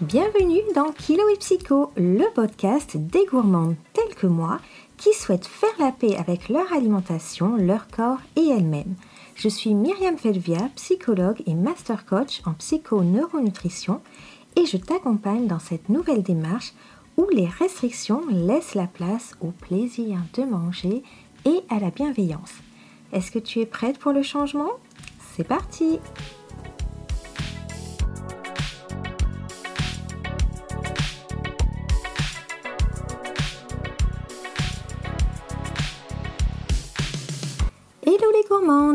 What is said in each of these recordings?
Bienvenue dans Kilo et Psycho, le podcast des gourmandes telles que moi qui souhaitent faire la paix avec leur alimentation, leur corps et elles-mêmes. Je suis Myriam Felvia, psychologue et master coach en psycho-neuronutrition et je t'accompagne dans cette nouvelle démarche où les restrictions laissent la place au plaisir de manger et à la bienveillance. Est-ce que tu es prête pour le changement? C'est parti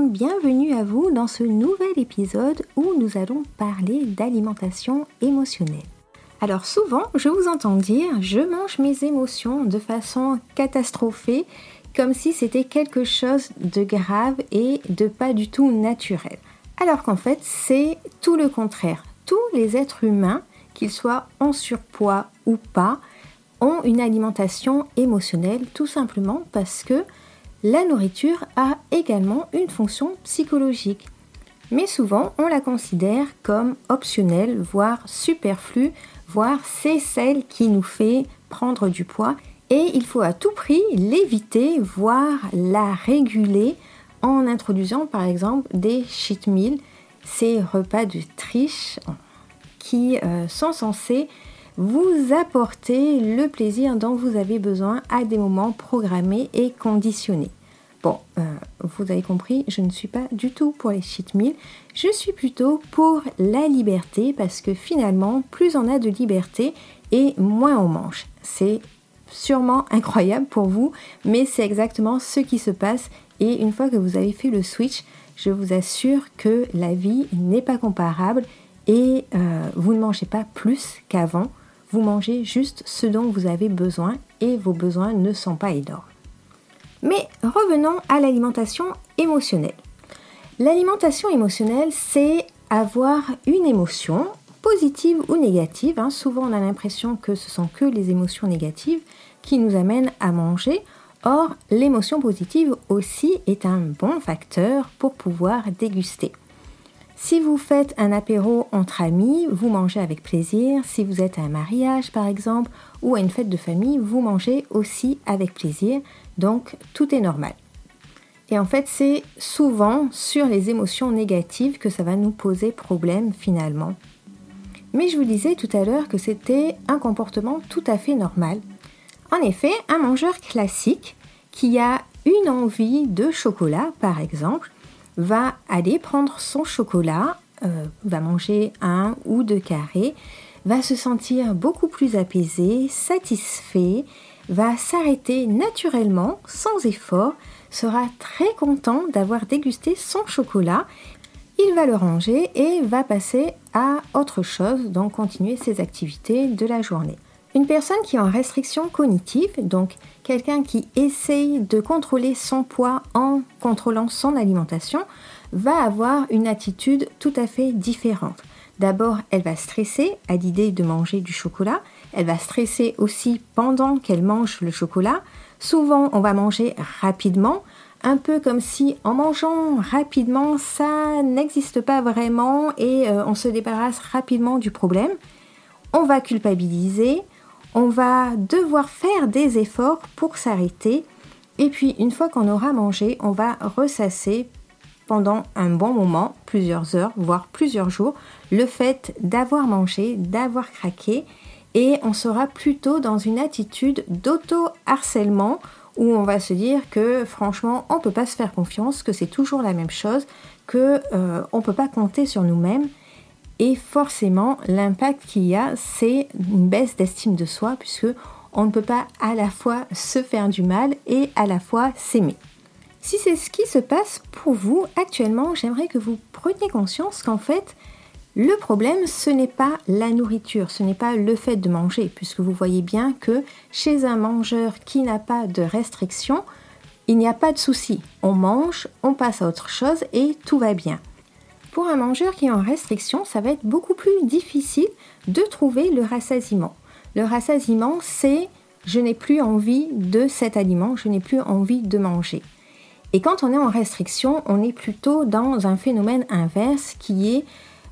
bienvenue à vous dans ce nouvel épisode où nous allons parler d'alimentation émotionnelle. Alors souvent, je vous entends dire je mange mes émotions de façon catastrophée, comme si c'était quelque chose de grave et de pas du tout naturel. Alors qu'en fait, c'est tout le contraire. Tous les êtres humains, qu'ils soient en surpoids ou pas, ont une alimentation émotionnelle tout simplement parce que la nourriture a également une fonction psychologique. Mais souvent, on la considère comme optionnelle, voire superflue, voire c'est celle qui nous fait prendre du poids. Et il faut à tout prix l'éviter, voire la réguler en introduisant par exemple des cheat meals, ces repas de triche qui euh, sont censés vous apporter le plaisir dont vous avez besoin à des moments programmés et conditionnés. Bon, euh, vous avez compris, je ne suis pas du tout pour les cheat meals, je suis plutôt pour la liberté parce que finalement, plus on a de liberté et moins on mange. C'est sûrement incroyable pour vous, mais c'est exactement ce qui se passe et une fois que vous avez fait le switch, je vous assure que la vie n'est pas comparable et euh, vous ne mangez pas plus qu'avant vous mangez juste ce dont vous avez besoin et vos besoins ne sont pas énormes. Mais revenons à l'alimentation émotionnelle. L'alimentation émotionnelle, c'est avoir une émotion, positive ou négative. Hein. Souvent, on a l'impression que ce sont que les émotions négatives qui nous amènent à manger. Or, l'émotion positive aussi est un bon facteur pour pouvoir déguster. Si vous faites un apéro entre amis, vous mangez avec plaisir. Si vous êtes à un mariage par exemple ou à une fête de famille, vous mangez aussi avec plaisir. Donc tout est normal. Et en fait, c'est souvent sur les émotions négatives que ça va nous poser problème finalement. Mais je vous disais tout à l'heure que c'était un comportement tout à fait normal. En effet, un mangeur classique qui a une envie de chocolat, par exemple, va aller prendre son chocolat, euh, va manger un ou deux carrés, va se sentir beaucoup plus apaisé, satisfait, va s'arrêter naturellement, sans effort, sera très content d'avoir dégusté son chocolat. Il va le ranger et va passer à autre chose, donc continuer ses activités de la journée. Une personne qui est en restriction cognitive, donc quelqu'un qui essaye de contrôler son poids en contrôlant son alimentation, va avoir une attitude tout à fait différente. D'abord, elle va stresser à l'idée de manger du chocolat. Elle va stresser aussi pendant qu'elle mange le chocolat. Souvent, on va manger rapidement, un peu comme si en mangeant rapidement, ça n'existe pas vraiment et euh, on se débarrasse rapidement du problème. On va culpabiliser, on va devoir faire des efforts pour s'arrêter. Et puis une fois qu'on aura mangé, on va ressasser pendant un bon moment, plusieurs heures, voire plusieurs jours, le fait d'avoir mangé, d'avoir craqué. Et on sera plutôt dans une attitude d'auto-harcèlement où on va se dire que franchement on ne peut pas se faire confiance, que c'est toujours la même chose, que euh, on ne peut pas compter sur nous-mêmes et forcément, l'impact qu'il y a, c'est une baisse d'estime de soi, puisque on ne peut pas à la fois se faire du mal et à la fois s'aimer. Si c'est ce qui se passe pour vous actuellement, j'aimerais que vous preniez conscience qu'en fait, le problème, ce n'est pas la nourriture, ce n'est pas le fait de manger, puisque vous voyez bien que chez un mangeur qui n'a pas de restriction, il n'y a pas de souci. On mange, on passe à autre chose et tout va bien. Pour un mangeur qui est en restriction, ça va être beaucoup plus difficile de trouver le rassasiement. Le rassasiement, c'est je n'ai plus envie de cet aliment, je n'ai plus envie de manger. Et quand on est en restriction, on est plutôt dans un phénomène inverse qui est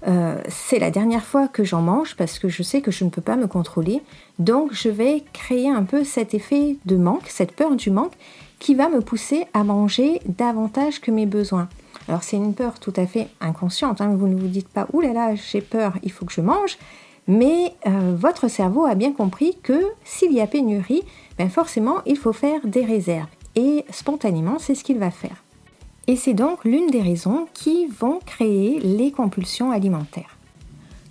euh, c'est la dernière fois que j'en mange parce que je sais que je ne peux pas me contrôler. Donc je vais créer un peu cet effet de manque, cette peur du manque qui va me pousser à manger davantage que mes besoins. Alors c'est une peur tout à fait inconsciente, hein. vous ne vous dites pas ⁇ Ouh là là, j'ai peur, il faut que je mange ⁇ mais euh, votre cerveau a bien compris que s'il y a pénurie, ben forcément il faut faire des réserves. Et spontanément, c'est ce qu'il va faire. Et c'est donc l'une des raisons qui vont créer les compulsions alimentaires.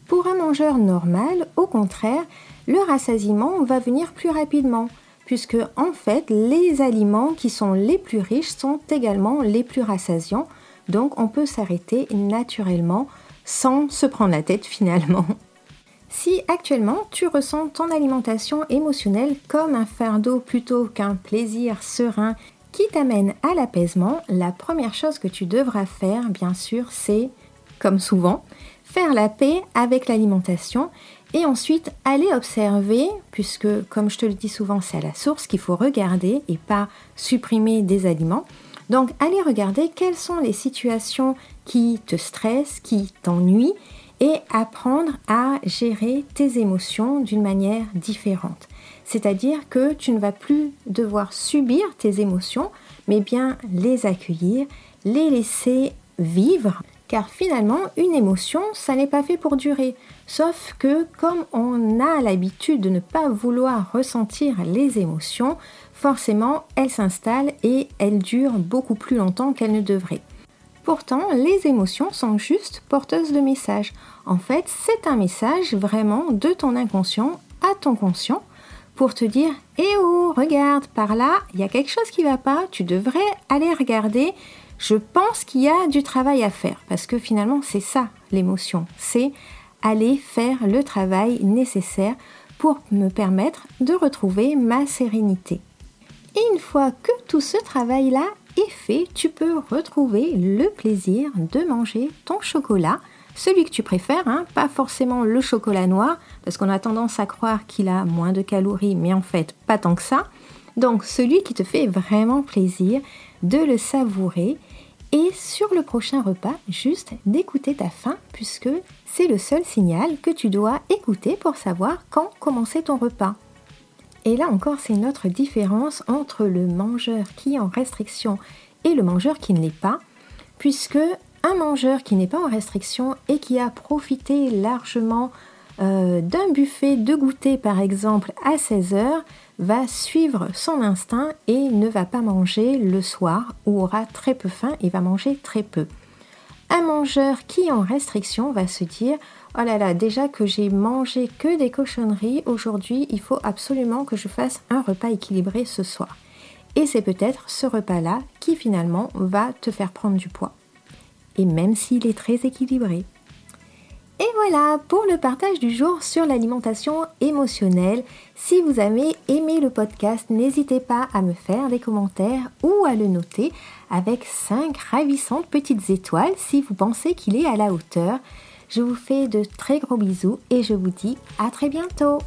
Pour un mangeur normal, au contraire, le rassasiement va venir plus rapidement, puisque en fait, les aliments qui sont les plus riches sont également les plus rassasiants, donc on peut s'arrêter naturellement sans se prendre la tête finalement. Si actuellement tu ressens ton alimentation émotionnelle comme un fardeau plutôt qu'un plaisir serein qui t'amène à l'apaisement, la première chose que tu devras faire, bien sûr, c'est, comme souvent, faire la paix avec l'alimentation et ensuite aller observer, puisque comme je te le dis souvent, c'est à la source qu'il faut regarder et pas supprimer des aliments. Donc aller regarder quelles sont les situations qui te stressent, qui t'ennuient et apprendre à gérer tes émotions d'une manière différente. C'est-à-dire que tu ne vas plus devoir subir tes émotions, mais bien les accueillir, les laisser vivre, car finalement, une émotion, ça n'est pas fait pour durer. Sauf que comme on a l'habitude de ne pas vouloir ressentir les émotions, forcément, elles s'installent et elles durent beaucoup plus longtemps qu'elles ne devraient. Pourtant, les émotions sont juste porteuses de messages. En fait, c'est un message vraiment de ton inconscient à ton conscient pour te dire Eh oh, regarde, par là, il y a quelque chose qui va pas, tu devrais aller regarder. Je pense qu'il y a du travail à faire parce que finalement, c'est ça l'émotion c'est aller faire le travail nécessaire pour me permettre de retrouver ma sérénité. Et une fois que tout ce travail-là est fait, tu peux retrouver le plaisir de manger ton chocolat celui que tu préfères, hein, pas forcément le chocolat noir, parce qu'on a tendance à croire qu'il a moins de calories, mais en fait pas tant que ça. Donc celui qui te fait vraiment plaisir de le savourer et sur le prochain repas, juste d'écouter ta faim, puisque c'est le seul signal que tu dois écouter pour savoir quand commencer ton repas. Et là encore, c'est notre différence entre le mangeur qui est en restriction et le mangeur qui ne l'est pas, puisque un mangeur qui n'est pas en restriction et qui a profité largement euh, d'un buffet de goûter par exemple à 16 heures va suivre son instinct et ne va pas manger le soir ou aura très peu faim et va manger très peu. Un mangeur qui en restriction va se dire Oh là là, déjà que j'ai mangé que des cochonneries, aujourd'hui il faut absolument que je fasse un repas équilibré ce soir. Et c'est peut-être ce repas-là qui finalement va te faire prendre du poids et même s'il est très équilibré. Et voilà pour le partage du jour sur l'alimentation émotionnelle. Si vous avez aimé le podcast, n'hésitez pas à me faire des commentaires ou à le noter avec 5 ravissantes petites étoiles si vous pensez qu'il est à la hauteur. Je vous fais de très gros bisous et je vous dis à très bientôt.